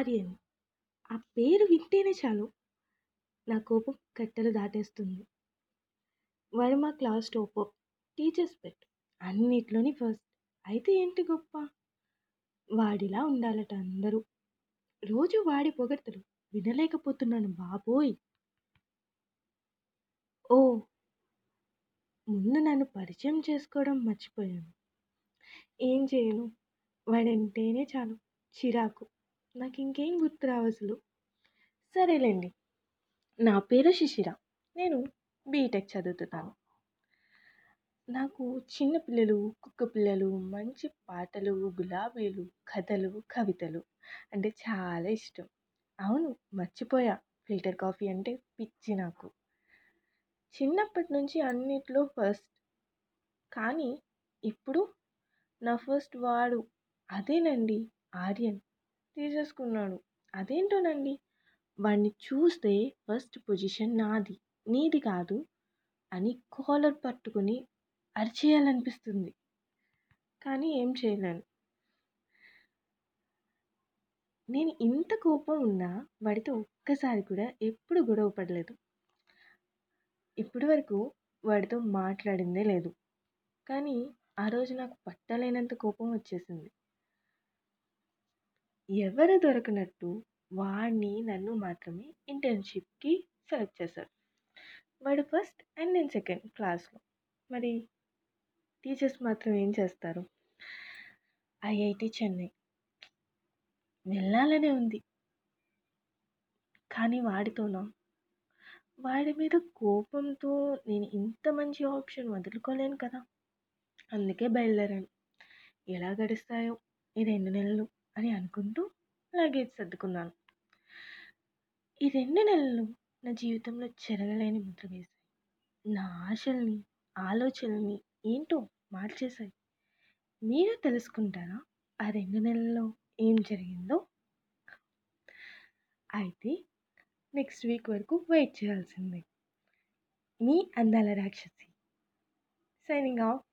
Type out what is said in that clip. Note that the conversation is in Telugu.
ఆర్యన్ ఆ పేరు వింటేనే చాలు. నా కోపం కట్టెలు దాటేస్తుంది. వాడు మా క్లాస్ టోపో టీచర్స్ పెట్. అన్నిట్లోని ఫస్ట్. అయితే ఏంటి గొప్ప? వాడిలా ఉండాలట అందరూ. రోజు వాడి పొగడ్తలు. వినలేకపోతున్నాను బాబోయ్. ఓ! ముందు నన్ను పరిచయం చేసుకోవడం మర్చిపోయాను. ఏం చేయను? వాడంటేనే చాలు చిరాకు. నాకు ఇంకేం గుర్తు రావు అసలు. సరేలేండి. నా పేరు శిశిర. నేను బీటెక్ చదువుతున్నాను. నాకు చిన్న పిల్లలు కుక్క పిల్లలు మంచి పాటలు గులాబీలు కథలు కవితలు అంటే చాలా ఇష్టం. అవును మర్చిపోయా. ఫిల్టర్ కాఫీ అంటే పిచ్చి నాకు. చిన్నప్పటి నుంచి అన్నిట్లో ఫస్ట్. కానీ ఇప్పుడు నా ఫస్ట్ వాడు. అదేనండి ఆర్యన్. తీసేసుకున్నాడు. అదేంటోనండి? వాడిని చూస్తే ఫస్ట్ పొజిషన్ నాది నీది కాదు అని కాలర్ పట్టుకుని అరిచేయాలనిపిస్తుంది. కానీ ఏం చేయలేను. నేను ఇంత కోపం ఉన్నా వాడితో ఒక్కసారి కూడా ఎప్పుడు గొడవ పడలేదు. ఇప్పటి వరకు వాడితో మాట్లాడిందే లేదు. కానీ ఆ రోజు నాకు పట్టలేనంత కోపం వచ్చేసింది. ఎవరు దొరకనట్టు వాడిని నన్ను మాత్రమే ఇంటర్న్షిప్కి సెలెక్ట్ చేశారు. వాడు ఫస్ట్ అండ్ నేను సెకండ్ క్లాస్లో మరి టీచర్స్ మాత్రం ఏం చేస్తారు? ఐఐటి చెన్నై. వెళ్ళాలనే ఉంది. కానీ వాడితోనా? వాడి మీద కోపంతో నేను ఇంత మంచి ఆప్షన్ వదులుకోలేను కదా. అందుకే బయలుదేరాను. ఎలా గడుస్తాయో? ఈ రెండు నెలలు. అని అనుకుంటూ లగేజ్ సర్దుకున్నాను. ఈ రెండు నెలలు నా జీవితంలో చెరగలేని ముద్ర వేశాయి. నా ఆశల్ని ఆలోచనల్ని ఏంటో మార్చేశాయి. మీరు తెలుసుకుంటారా ఆ రెండు నెలల్లో ఏం జరిగిందో? అయితే నెక్స్ట్ వీక్ వరకు వెయిట్ చేయాల్సిందే. మీ అందాల రాక్షసి. Signing off